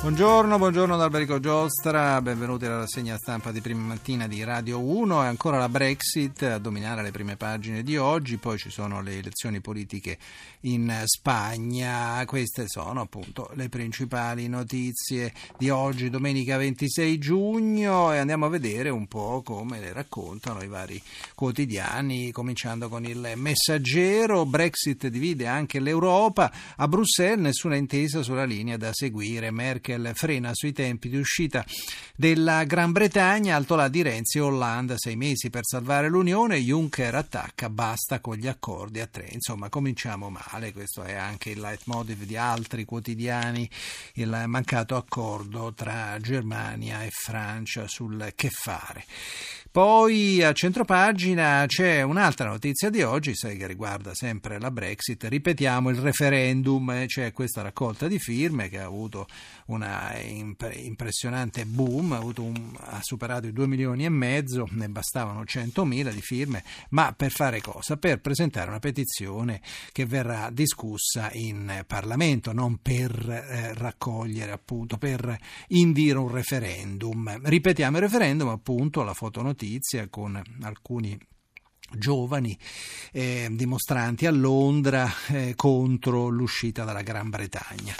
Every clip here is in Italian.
Buongiorno, buongiorno da Alberico Giostra, benvenuti alla rassegna stampa di prima mattina di Radio 1 e ancora la Brexit a dominare le prime pagine di oggi, poi ci sono le elezioni politiche in Spagna, queste sono appunto le principali notizie di oggi, domenica 26 giugno e andiamo a vedere un po' come le raccontano i vari quotidiani, cominciando con il messaggero, Brexit divide anche l'Europa, a Bruxelles nessuna intesa sulla linea da seguire, Merkel Merkel frena sui tempi di uscita della Gran Bretagna, alto là di Renzi e Hollande, sei mesi per salvare l'Unione, Juncker attacca, basta con gli accordi a tre. Insomma, cominciamo male, questo è anche il leitmotiv di altri quotidiani, il mancato accordo tra Germania e Francia sul che fare. Poi a centropagina c'è un'altra notizia di oggi che riguarda sempre la Brexit. Ripetiamo il referendum, c'è questa raccolta di firme che ha avuto una impressionante boom, ha, un, ha superato i 2 milioni e mezzo, ne bastavano 100 mila di firme, ma per fare cosa? Per presentare una petizione che verrà discussa in Parlamento, non per eh, raccogliere appunto, per indire un referendum. Ripetiamo il referendum appunto, la fotonotizia notizia con alcuni giovani eh, dimostranti a Londra eh, contro l'uscita dalla Gran Bretagna.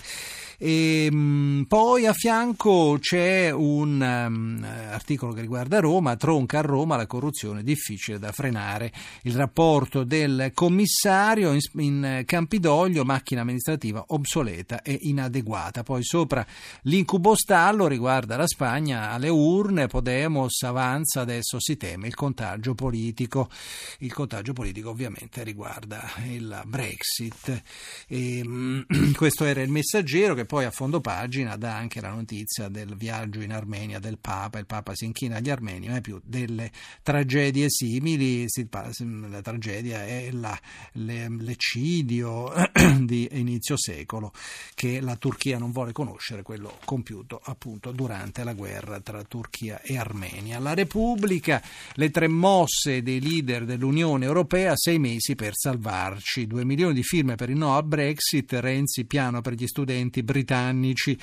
E, ehm, poi a fianco c'è un um, articolo che riguarda Roma, tronca a Roma la corruzione difficile da frenare, il rapporto del commissario in, in Campidoglio, macchina amministrativa obsoleta e inadeguata. Poi sopra l'incubo stallo riguarda la Spagna, alle urne Podemos avanza, adesso si teme il contagio politico. Il contagio politico ovviamente riguarda il Brexit. E, um, questo era il messaggero che poi a fondo pagina dà anche la notizia del viaggio in Armenia del Papa, il Papa si inchina agli armeni, ma è più delle tragedie simili, la tragedia è la, l'eccidio di inizio secolo che la Turchia non vuole conoscere, quello compiuto appunto durante la guerra tra Turchia e Armenia. La Repubblica, le tre mosse dei leader dell'Unione Europea, sei mesi per salvarci, due milioni di firme per il no a Brexit, Renzi piano per gli studenti britannici britannici.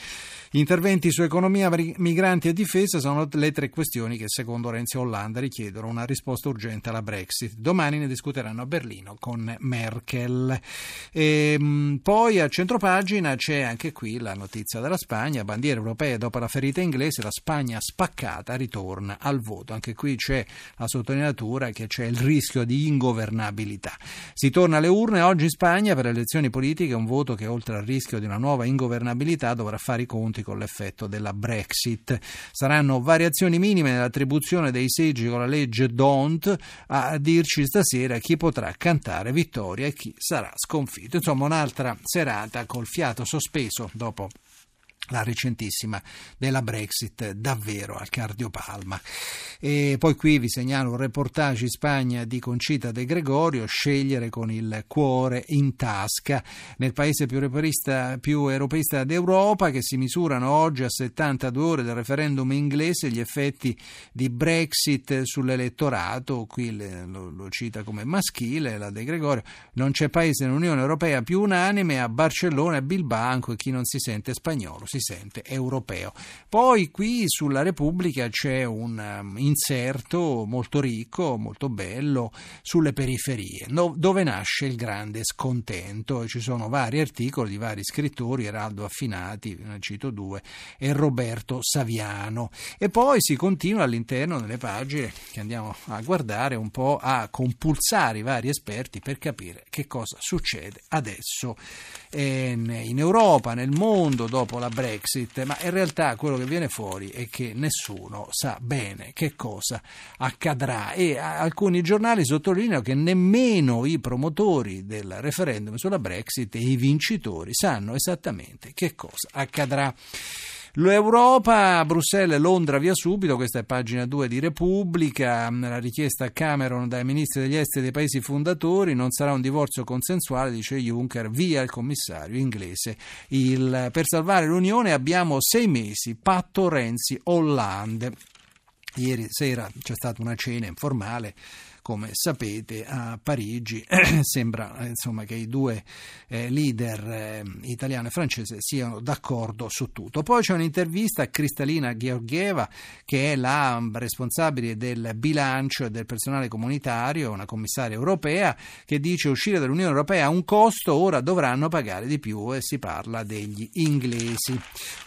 Interventi su economia, migranti e difesa sono le tre questioni che secondo Renzi e Hollande richiedono una risposta urgente alla Brexit. Domani ne discuteranno a Berlino con Merkel. E, ehm, poi a centropagina c'è anche qui la notizia della Spagna, bandiera europea dopo la ferita inglese, la Spagna spaccata ritorna al voto. Anche qui c'è la sottolineatura che c'è il rischio di ingovernabilità. Si torna alle urne oggi in Spagna per le elezioni politiche, un voto che oltre al rischio di una nuova ingovernabilità governabilità dovrà fare i conti con l'effetto della Brexit. Saranno variazioni minime nell'attribuzione dei seggi con la legge DONT a dirci stasera chi potrà cantare vittoria e chi sarà sconfitto. Insomma, un'altra serata col fiato sospeso dopo la recentissima della Brexit davvero al cardiopalma. E poi qui vi segnalo un reportage in Spagna di Concita De Gregorio, scegliere con il cuore in tasca, nel paese più più europeista d'Europa che si misurano oggi a 72 ore del referendum inglese gli effetti di Brexit sull'elettorato, qui lo, lo cita come maschile la De Gregorio, non c'è paese nell'Unione Europea più unanime a Barcellona e Bilbao e chi non si sente spagnolo si sente europeo. Poi qui sulla Repubblica c'è un um, inserto molto ricco, molto bello sulle periferie, dove nasce il grande scontento ci sono vari articoli di vari scrittori, Eraldo Affinati, ne cito due, e Roberto Saviano. E poi si continua all'interno delle pagine che andiamo a guardare un po' a compulsare i vari esperti per capire che cosa succede adesso in Europa, nel mondo dopo la Brexit, ma in realtà quello che viene fuori è che nessuno sa bene che cosa accadrà e alcuni giornali sottolineano che nemmeno i promotori del referendum sulla Brexit e i vincitori sanno esattamente che cosa accadrà. L'Europa, Bruxelles, Londra via subito, questa è pagina 2 di Repubblica, la richiesta a Cameron dai ministri degli esteri dei paesi fondatori, non sarà un divorzio consensuale, dice Juncker, via il commissario inglese. Il, per salvare l'Unione abbiamo sei mesi, patto Renzi-Hollande. Ieri sera c'è stata una cena informale come sapete a Parigi sembra insomma, che i due eh, leader eh, italiano e francese siano d'accordo su tutto. Poi c'è un'intervista a Cristalina Georgieva che è la responsabile del bilancio del personale comunitario, una commissaria europea che dice uscire dall'Unione Europea ha un costo, ora dovranno pagare di più e si parla degli inglesi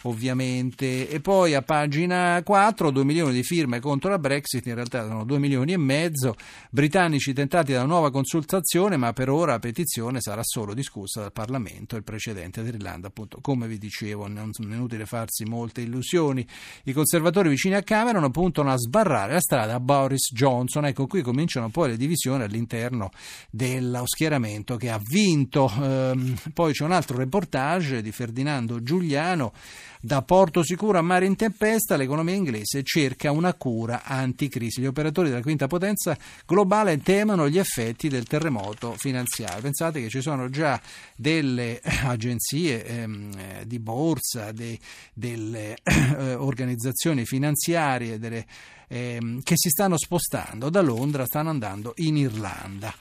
ovviamente. E poi a pagina 4 2 milioni di firme contro la Brexit, in realtà sono 2 milioni e mezzo, britannici tentati da una nuova consultazione, ma per ora la petizione sarà solo discussa dal Parlamento. Il precedente dell'Irlanda, appunto, come vi dicevo, non è inutile farsi molte illusioni. I conservatori vicini a Cameron puntano a sbarrare la strada a Boris Johnson. Ecco, qui cominciano poi le divisioni all'interno dello schieramento che ha vinto. Ehm, poi c'è un altro reportage di Ferdinando Giuliano da Porto Sicuro a mare in tempesta, l'economia inglese cerca una cura anticrisi. Gli operatori della quinta potenza globale temono gli effetti del terremoto finanziario. Pensate che ci sono già delle agenzie ehm, eh, di borsa, de, delle eh, organizzazioni finanziarie, delle ehm, che si stanno spostando da Londra, stanno andando in Irlanda.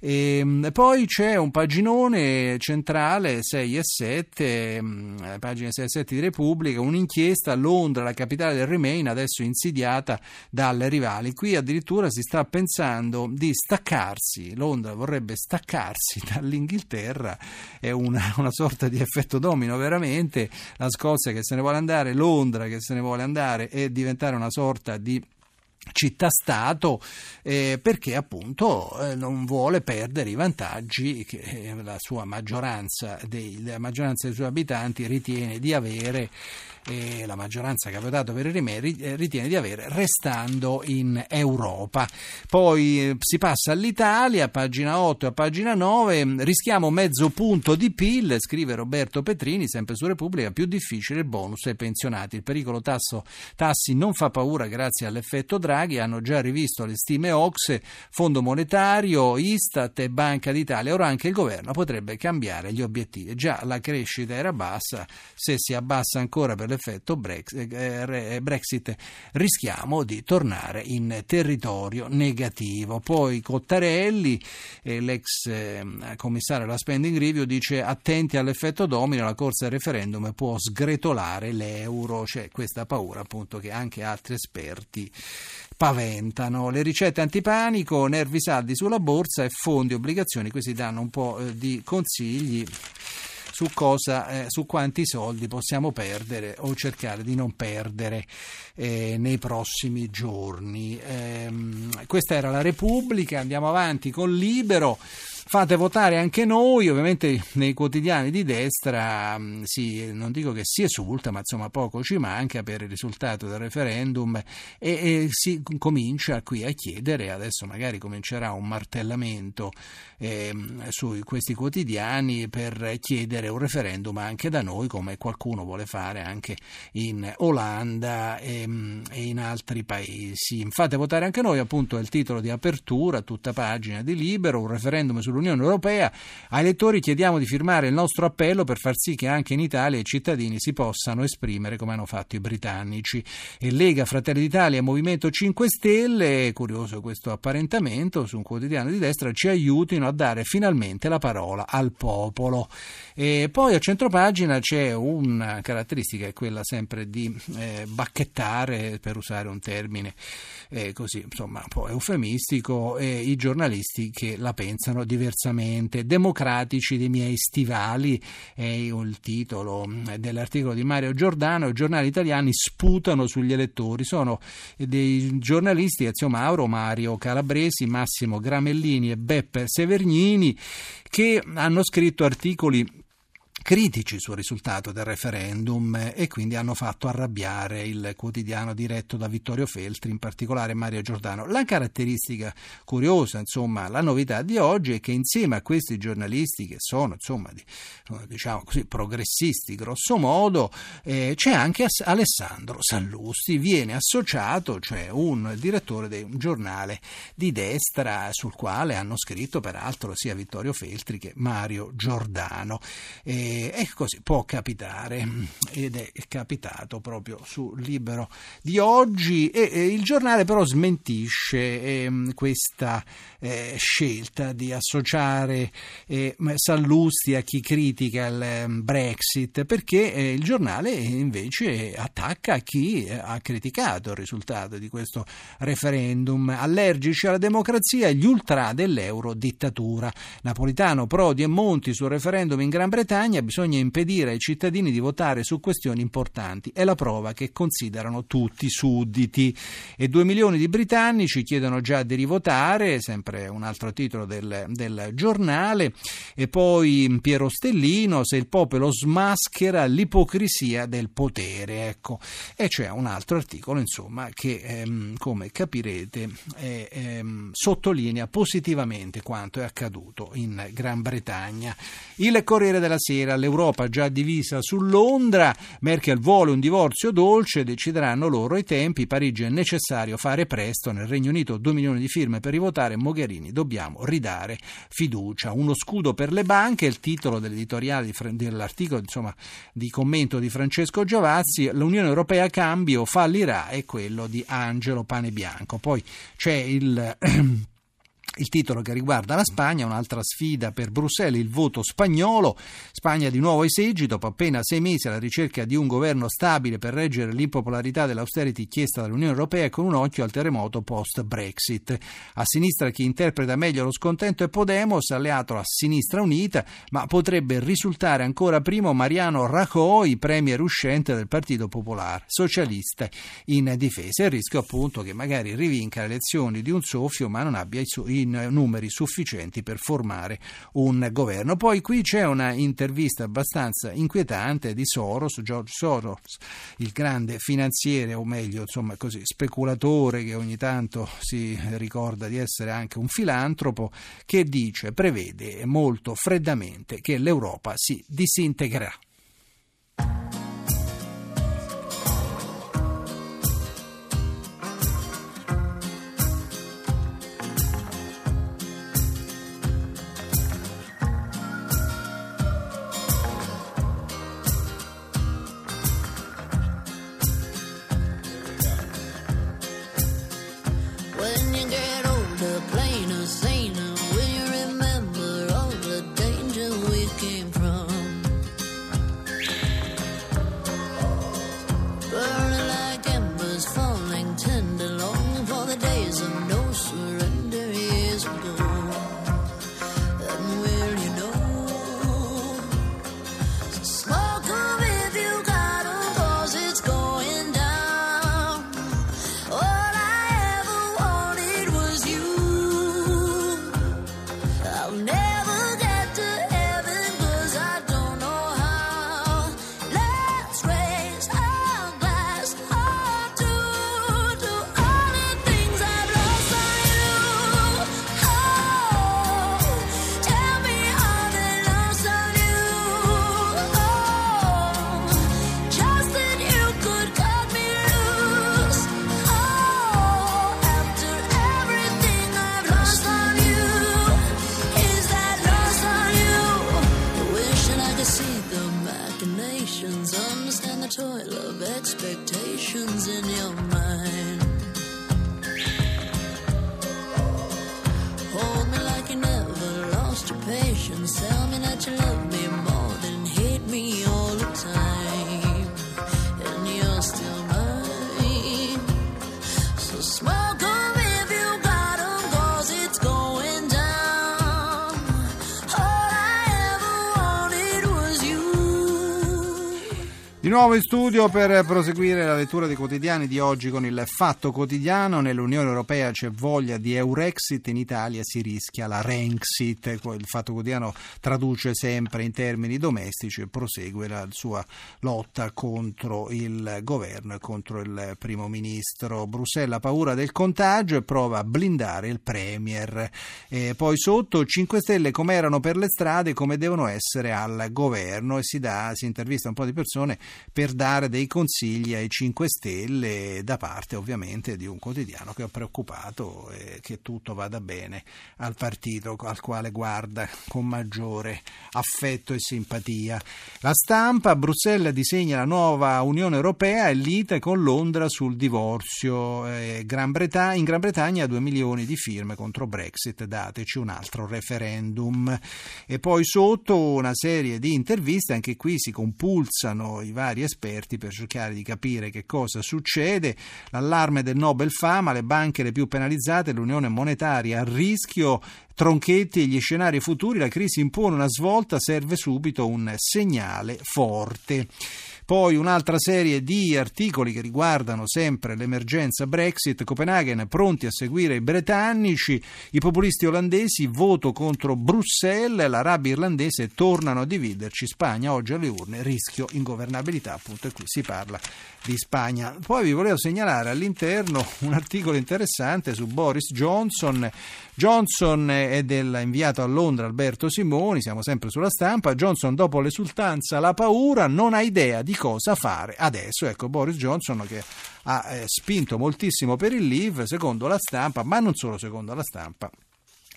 E, ehm, poi c'è un paginone centrale 6 e 7, ehm, pagina 6 e 7 di Repubblica, un'inchiesta a Londra, la capitale del Remain, adesso insidiata dalle rivali. Qui addirittura si sta pensando di staccarsi, Londra vorrebbe staccarsi dall'Inghilterra, è una, una sorta di effetto domino veramente, la Scozia che se ne vuole andare, Londra che se ne vuole andare e diventare una sorta di città-stato eh, perché appunto eh, non vuole perdere i vantaggi che eh, la sua maggioranza, dei, la maggioranza dei suoi abitanti ritiene di avere e la maggioranza che ha votato per il eh, ritiene di avere restando in Europa. Poi eh, si passa all'Italia, pagina 8 a pagina 9, rischiamo mezzo punto di PIL, scrive Roberto Petrini, sempre su Repubblica, più difficile il bonus ai pensionati. Il pericolo tasso, tassi non fa paura grazie all'effetto Draghi, hanno già rivisto le stime Ox, Fondo Monetario, Istat e Banca d'Italia. Ora anche il governo potrebbe cambiare gli obiettivi. Già la crescita era bassa, se si abbassa ancora per le l'effetto eh, Brexit rischiamo di tornare in territorio negativo. Poi Cottarelli, l'ex ehm, commissario alla spending review, dice attenti all'effetto domino, la corsa al referendum può sgretolare l'euro, c'è questa paura appunto che anche altri esperti paventano. Le ricette antipanico, nervi saldi sulla borsa e fondi obbligazioni, questi danno un po' eh, di consigli su, cosa, eh, su quanti soldi possiamo perdere o cercare di non perdere eh, nei prossimi giorni. Eh, questa era la Repubblica, andiamo avanti con Libero. Fate votare anche noi, ovviamente nei quotidiani di destra mm, sì, non dico che si esulta, ma insomma poco ci manca per il risultato del referendum e, e si comincia qui a chiedere, adesso magari comincerà un martellamento eh, su questi quotidiani per chiedere un referendum anche da noi, come qualcuno vuole fare anche in Olanda e, mm, e in altri paesi. Fate votare anche noi, appunto è il titolo di apertura, tutta pagina di Libero, un referendum su sull'Unione Europea, ai lettori chiediamo di firmare il nostro appello per far sì che anche in Italia i cittadini si possano esprimere come hanno fatto i britannici. E Lega, Fratelli d'Italia e Movimento 5 Stelle, curioso questo apparentamento su un quotidiano di destra, ci aiutino a dare finalmente la parola al popolo. E poi a centropagina c'è una caratteristica, è quella sempre di eh, bacchettare, per usare un termine eh, così, insomma, un po' eufemistico, eh, i giornalisti che la pensano diversamente diversamente. Democratici dei miei stivali è il titolo dell'articolo di Mario Giordano. I giornali italiani sputano sugli elettori. Sono dei giornalisti Ezio Mauro, Mario Calabresi, Massimo Gramellini e Beppe Severnini che hanno scritto articoli critici sul risultato del referendum e quindi hanno fatto arrabbiare il quotidiano diretto da Vittorio Feltri, in particolare Mario Giordano. La caratteristica curiosa, insomma, la novità di oggi è che insieme a questi giornalisti che sono, insomma, di, diciamo così, progressisti grosso modo, eh, c'è anche Alessandro Sallusti, viene associato, cioè un direttore di un giornale di destra sul quale hanno scritto peraltro sia Vittorio Feltri che Mario Giordano. Eh, e così può capitare ed è capitato proprio sul libero di oggi. E, e il giornale però smentisce eh, questa eh, scelta di associare eh, Sallusti a chi critica il ehm, Brexit perché eh, il giornale invece attacca chi ha criticato il risultato di questo referendum. Allergici alla democrazia gli ultra dell'euro dittatura. Napolitano, Prodi e Monti sul referendum in Gran Bretagna bisogna impedire ai cittadini di votare su questioni importanti. È la prova che considerano tutti sudditi. E due milioni di britannici chiedono già di rivotare, sempre un altro titolo del, del giornale. E poi Piero Stellino, se il popolo smaschera l'ipocrisia del potere. Ecco. E c'è un altro articolo, insomma, che ehm, come capirete eh, ehm, sottolinea positivamente quanto è accaduto in Gran Bretagna. Il Corriere della Sera l'Europa già divisa su Londra, Merkel vuole un divorzio dolce, decideranno loro i tempi, Parigi è necessario fare presto, nel Regno Unito 2 milioni di firme per rivotare, Mogherini dobbiamo ridare fiducia, uno scudo per le banche, il titolo dell'editoriale dell'articolo insomma, di commento di Francesco Giavazzi, l'Unione Europea cambio fallirà è quello di Angelo Panebianco. Poi c'è il il titolo che riguarda la Spagna, un'altra sfida per Bruxelles, il voto spagnolo. Spagna di nuovo ai seggi, dopo appena sei mesi alla ricerca di un governo stabile per reggere l'impopolarità dell'austerity chiesta dall'Unione Europea con un occhio al terremoto post-Brexit. A sinistra chi interpreta meglio lo scontento è Podemos, alleato a Sinistra Unita, ma potrebbe risultare ancora primo Mariano Rajoy, premier uscente del Partito Popolare Socialista in difesa. Il rischio appunto che magari rivinca le elezioni di un soffio ma non abbia i suoi in numeri sufficienti per formare un governo. Poi qui c'è una intervista abbastanza inquietante di Soros, George Soros, il grande finanziere, o meglio, insomma così, speculatore che ogni tanto si ricorda di essere anche un filantropo, che dice, prevede molto freddamente che l'Europa si disintegrerà. smoke Di nuovo in studio per proseguire la lettura dei quotidiani di oggi con il Fatto Quotidiano. Nell'Unione Europea c'è voglia di Eurexit, in Italia si rischia la Renxit. Il Fatto Quotidiano traduce sempre in termini domestici e prosegue la sua lotta contro il governo e contro il primo ministro. Bruxelles ha paura del contagio e prova a blindare il Premier. E poi sotto 5 Stelle come erano per le strade, come devono essere al governo e si, dà, si intervista un po' di persone per dare dei consigli ai 5 Stelle da parte ovviamente di un quotidiano che è preoccupato che tutto vada bene al partito al quale guarda con maggiore affetto e simpatia. La stampa, Bruxelles disegna la nuova Unione Europea e lite con Londra sul divorzio. Eh, Gran Bretagna, in Gran Bretagna 2 milioni di firme contro Brexit, dateci un altro referendum. E poi sotto una serie di interviste, anche qui si compulsano i vari vari esperti per cercare di capire che cosa succede. L'allarme del Nobel Fama, le banche le più penalizzate, l'unione monetaria a rischio, Tronchetti e gli scenari futuri, la crisi impone una svolta, serve subito un segnale forte. Poi un'altra serie di articoli che riguardano sempre l'emergenza Brexit, Copenaghen pronti a seguire i britannici, i populisti olandesi, voto contro Bruxelles, la rabbia irlandese tornano a dividerci, Spagna oggi alle urne, rischio ingovernabilità, appunto e qui si parla di Spagna. Poi vi volevo segnalare all'interno un articolo interessante su Boris Johnson. Johnson è dell'inviato a Londra Alberto Simoni, siamo sempre sulla stampa. Johnson dopo l'esultanza, la paura, non ha idea di cosa fare adesso. Ecco Boris Johnson che ha eh, spinto moltissimo per il leave, secondo la stampa, ma non solo secondo la stampa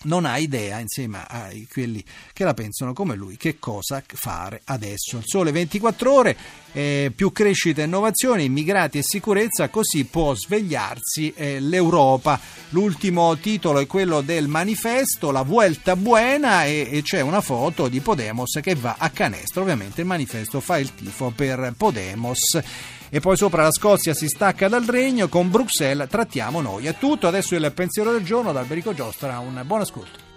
non ha idea, insieme a quelli che la pensano come lui, che cosa fare adesso. Il sole 24 ore, eh, più crescita e innovazione, immigrati e sicurezza, così può svegliarsi eh, l'Europa. L'ultimo titolo è quello del manifesto, la Vuelta Buena, e, e c'è una foto di Podemos che va a canestro. Ovviamente il manifesto fa il tifo per Podemos e poi sopra la Scozia si stacca dal regno, con Bruxelles trattiamo noi. È tutto, adesso il pensiero del giorno da Alberico Giostra, un buon ascolto.